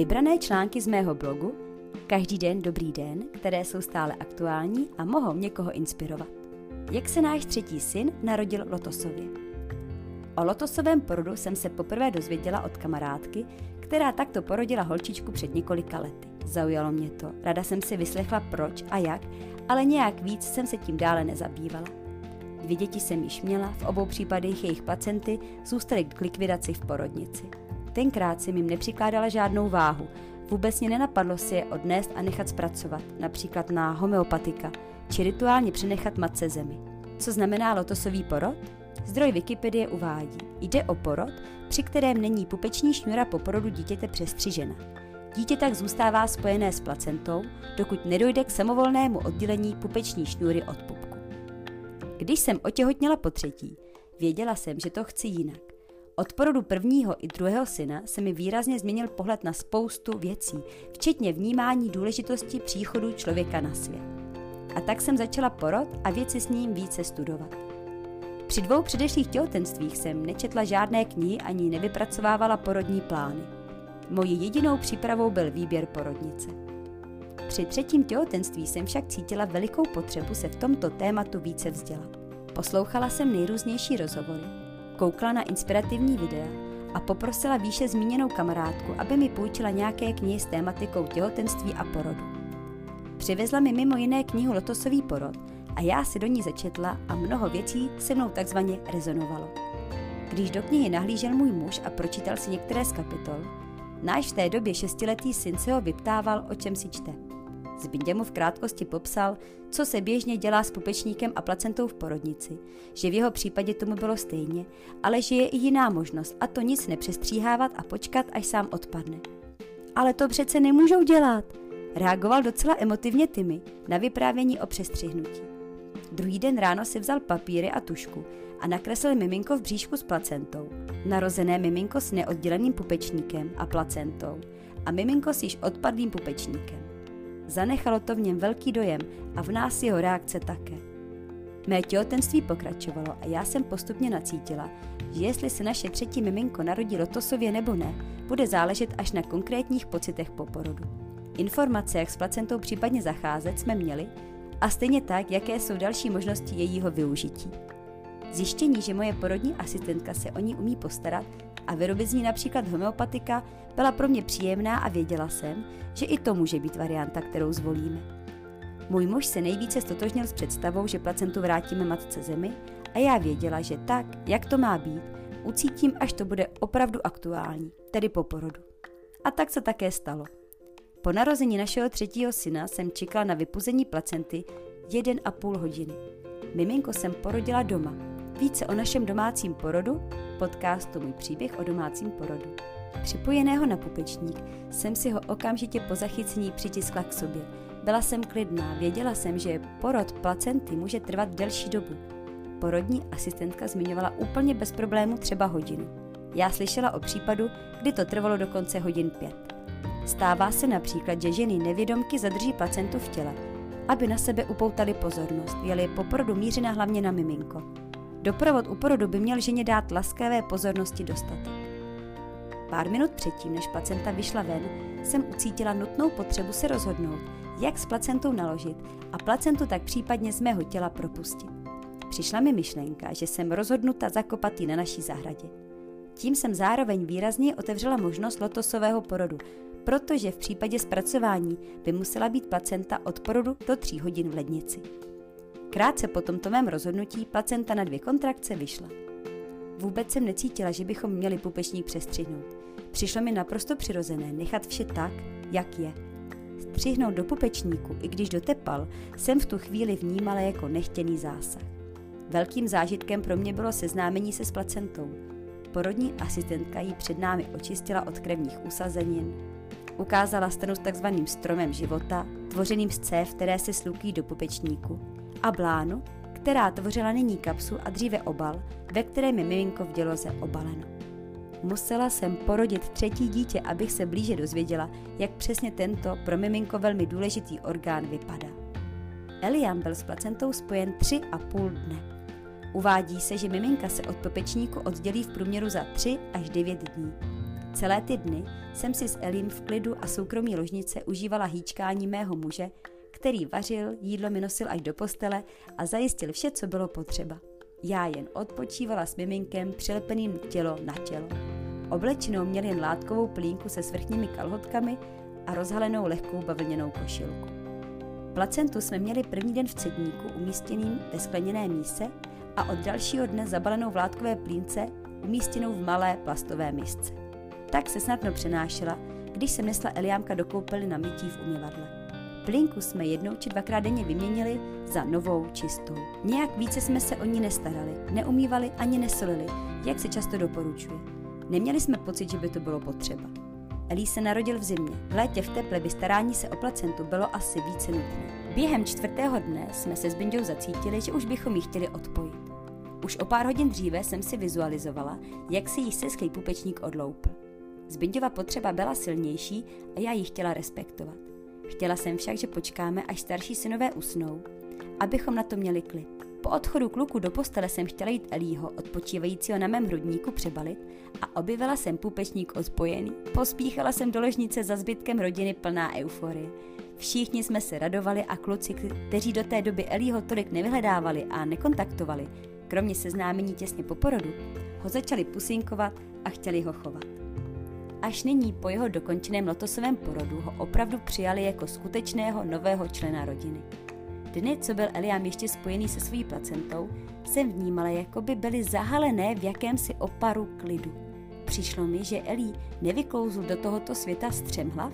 Vybrané články z mého blogu Každý den dobrý den, které jsou stále aktuální a mohou někoho inspirovat. Jak se náš třetí syn narodil Lotosově? O Lotosovém porodu jsem se poprvé dozvěděla od kamarádky, která takto porodila holčičku před několika lety. Zaujalo mě to, rada jsem si vyslechla proč a jak, ale nějak víc jsem se tím dále nezabývala. Dvě děti jsem již měla, v obou případech jejich pacienty zůstaly k likvidaci v porodnici. Tenkrát jsem jim nepřikládala žádnou váhu, vůbec mě nenapadlo si je odnést a nechat zpracovat, například na homeopatika, či rituálně přenechat matce zemi. Co znamená lotosový porod? Zdroj Wikipedie uvádí, jde o porod, při kterém není pupeční šňůra po porodu dítěte přestřižena. Dítě tak zůstává spojené s placentou, dokud nedojde k samovolnému oddělení pupeční šňůry od pupku. Když jsem otěhotněla po třetí, věděla jsem, že to chci jinak. Od porodu prvního i druhého syna se mi výrazně změnil pohled na spoustu věcí, včetně vnímání důležitosti příchodu člověka na svět. A tak jsem začala porod a věci s ním více studovat. Při dvou předešlých těhotenstvích jsem nečetla žádné knihy ani nevypracovávala porodní plány. Mojí jedinou přípravou byl výběr porodnice. Při třetím těhotenství jsem však cítila velikou potřebu se v tomto tématu více vzdělat. Poslouchala jsem nejrůznější rozhovory, koukla na inspirativní videa a poprosila výše zmíněnou kamarádku, aby mi půjčila nějaké knihy s tématikou těhotenství a porodu. Přivezla mi mimo jiné knihu Lotosový porod a já si do ní začetla a mnoho věcí se mnou takzvaně rezonovalo. Když do knihy nahlížel můj muž a pročítal si některé z kapitol, náš v té době šestiletý syn se ho vyptával, o čem si čte. Zbindě mu v krátkosti popsal, co se běžně dělá s pupečníkem a placentou v porodnici, že v jeho případě tomu bylo stejně, ale že je i jiná možnost a to nic nepřestříhávat a počkat, až sám odpadne. Ale to přece nemůžou dělat, reagoval docela emotivně Timmy na vyprávění o přestřihnutí. Druhý den ráno si vzal papíry a tušku a nakreslil miminko v bříšku s placentou, narozené miminko s neodděleným pupečníkem a placentou a miminko s již odpadlým pupečníkem. Zanechalo to v něm velký dojem a v nás jeho reakce také. Mé těhotenství pokračovalo a já jsem postupně nacítila, že jestli se naše třetí miminko narodí lotosově nebo ne, bude záležet až na konkrétních pocitech po porodu. Informace, jak s placentou případně zacházet, jsme měli a stejně tak, jaké jsou další možnosti jejího využití. Zjištění, že moje porodní asistentka se o ní umí postarat a vyrobit z ní například homeopatika, byla pro mě příjemná a věděla jsem, že i to může být varianta, kterou zvolíme. Můj muž se nejvíce stotožnil s představou, že placentu vrátíme matce zemi a já věděla, že tak, jak to má být, ucítím, až to bude opravdu aktuální, tedy po porodu. A tak se také stalo. Po narození našeho třetího syna jsem čekala na vypuzení placenty jeden a půl hodiny. Miminko jsem porodila doma. Více o našem domácím porodu, podcastu Můj příběh o domácím porodu. Připojeného na pupečník jsem si ho okamžitě po zachycení přitiskla k sobě. Byla jsem klidná, věděla jsem, že porod placenty může trvat delší dobu. Porodní asistentka zmiňovala úplně bez problému třeba hodinu. Já slyšela o případu, kdy to trvalo dokonce hodin pět. Stává se například, že ženy nevědomky zadrží placentu v těle, aby na sebe upoutali pozornost, je po porodu mířena hlavně na miminko. Doprovod u porodu by měl ženě dát laskavé pozornosti dostatek. Pár minut předtím, než placenta vyšla ven, jsem ucítila nutnou potřebu se rozhodnout, jak s placentou naložit a placentu tak případně z mého těla propustit. Přišla mi myšlenka, že jsem rozhodnuta zakopat ji na naší zahradě. Tím jsem zároveň výrazně otevřela možnost lotosového porodu, protože v případě zpracování by musela být placenta od porodu do 3 hodin v lednici. Krátce po tomto mém rozhodnutí placenta na dvě kontrakce vyšla. Vůbec jsem necítila, že bychom měli pupečník přestřihnout. Přišlo mi naprosto přirozené nechat vše tak, jak je. Střihnout do pupečníku, i když dotepal, jsem v tu chvíli vnímala jako nechtěný zásah. Velkým zážitkem pro mě bylo seznámení se s placentou. Porodní asistentka ji před námi očistila od krevních usazenin, ukázala stanu s takzvaným stromem života, tvořeným z cév, které se slukují do pupečníku, a blánu, která tvořila nyní kapsu a dříve obal, ve kterém je miminko v děloze obaleno. Musela jsem porodit třetí dítě, abych se blíže dozvěděla, jak přesně tento pro miminko velmi důležitý orgán vypadá. Eliam byl s placentou spojen tři a půl dne. Uvádí se, že miminka se od popečníku oddělí v průměru za 3 až 9 dní. Celé ty dny jsem si s Elim v klidu a soukromí ložnice užívala hýčkání mého muže, který vařil, jídlo mi nosil až do postele a zajistil vše, co bylo potřeba. Já jen odpočívala s miminkem přilepeným tělo na tělo. Oblečenou měl jen látkovou plínku se svrchními kalhotkami a rozhalenou lehkou bavlněnou košilku. Placentu jsme měli první den v cedníku umístěným ve skleněné míse a od dalšího dne zabalenou v látkové plínce umístěnou v malé plastové misce. Tak se snadno přenášela, když se nesla Eliámka do koupely na mytí v umyvadle. Plinku jsme jednou či dvakrát denně vyměnili za novou čistou. Nějak více jsme se o ní nestarali, neumývali ani nesolili, jak se často doporučuje. Neměli jsme pocit, že by to bylo potřeba. Elí se narodil v zimě. V létě v teple by starání se o placentu bylo asi více nutné. Během čtvrtého dne jsme se s Bindou zacítili, že už bychom ji chtěli odpojit. Už o pár hodin dříve jsem si vizualizovala, jak si jí sesklý pupečník odloupl. Zbindova potřeba byla silnější a já ji chtěla respektovat. Chtěla jsem však, že počkáme, až starší synové usnou, abychom na to měli klid. Po odchodu kluku do postele jsem chtěla jít Elího, odpočívajícího na mém hrudníku, přebalit a objevila jsem půpečník odpojený. Pospíchala jsem do ložnice za zbytkem rodiny plná euforie. Všichni jsme se radovali a kluci, kteří do té doby Elího tolik nevyhledávali a nekontaktovali, kromě seznámení těsně po porodu, ho začali pusinkovat a chtěli ho chovat. Až nyní po jeho dokončeném lotosovém porodu ho opravdu přijali jako skutečného nového člena rodiny. Dny, co byl Eliam ještě spojený se svojí placentou, jsem vnímala, jako by byly zahalené v jakémsi oparu klidu. Přišlo mi, že Elí nevyklouzl do tohoto světa střemhlav,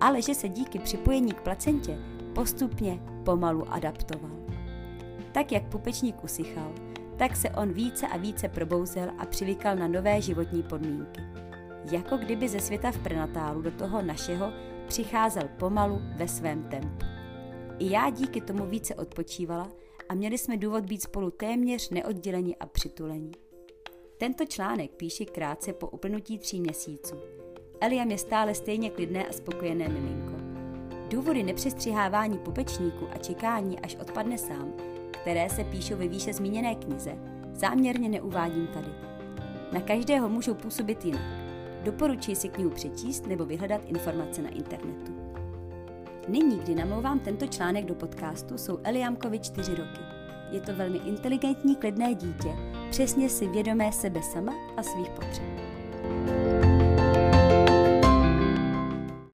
ale že se díky připojení k placentě postupně pomalu adaptoval. Tak jak pupečník usychal, tak se on více a více probouzel a přivykal na nové životní podmínky jako kdyby ze světa v prenatálu do toho našeho přicházel pomalu ve svém tempu. I já díky tomu více odpočívala a měli jsme důvod být spolu téměř neodděleni a přitulení. Tento článek píši krátce po uplynutí tří měsíců. Eliam je stále stejně klidné a spokojené miminko. Důvody nepřestřihávání pupečníku a čekání, až odpadne sám, které se píšou ve výše zmíněné knize, záměrně neuvádím tady. Na každého můžou působit jinak. Doporučuji si knihu přečíst nebo vyhledat informace na internetu. Nyní, kdy namlouvám tento článek do podcastu, jsou Eliamkovi čtyři roky. Je to velmi inteligentní, klidné dítě, přesně si vědomé sebe sama a svých potřeb.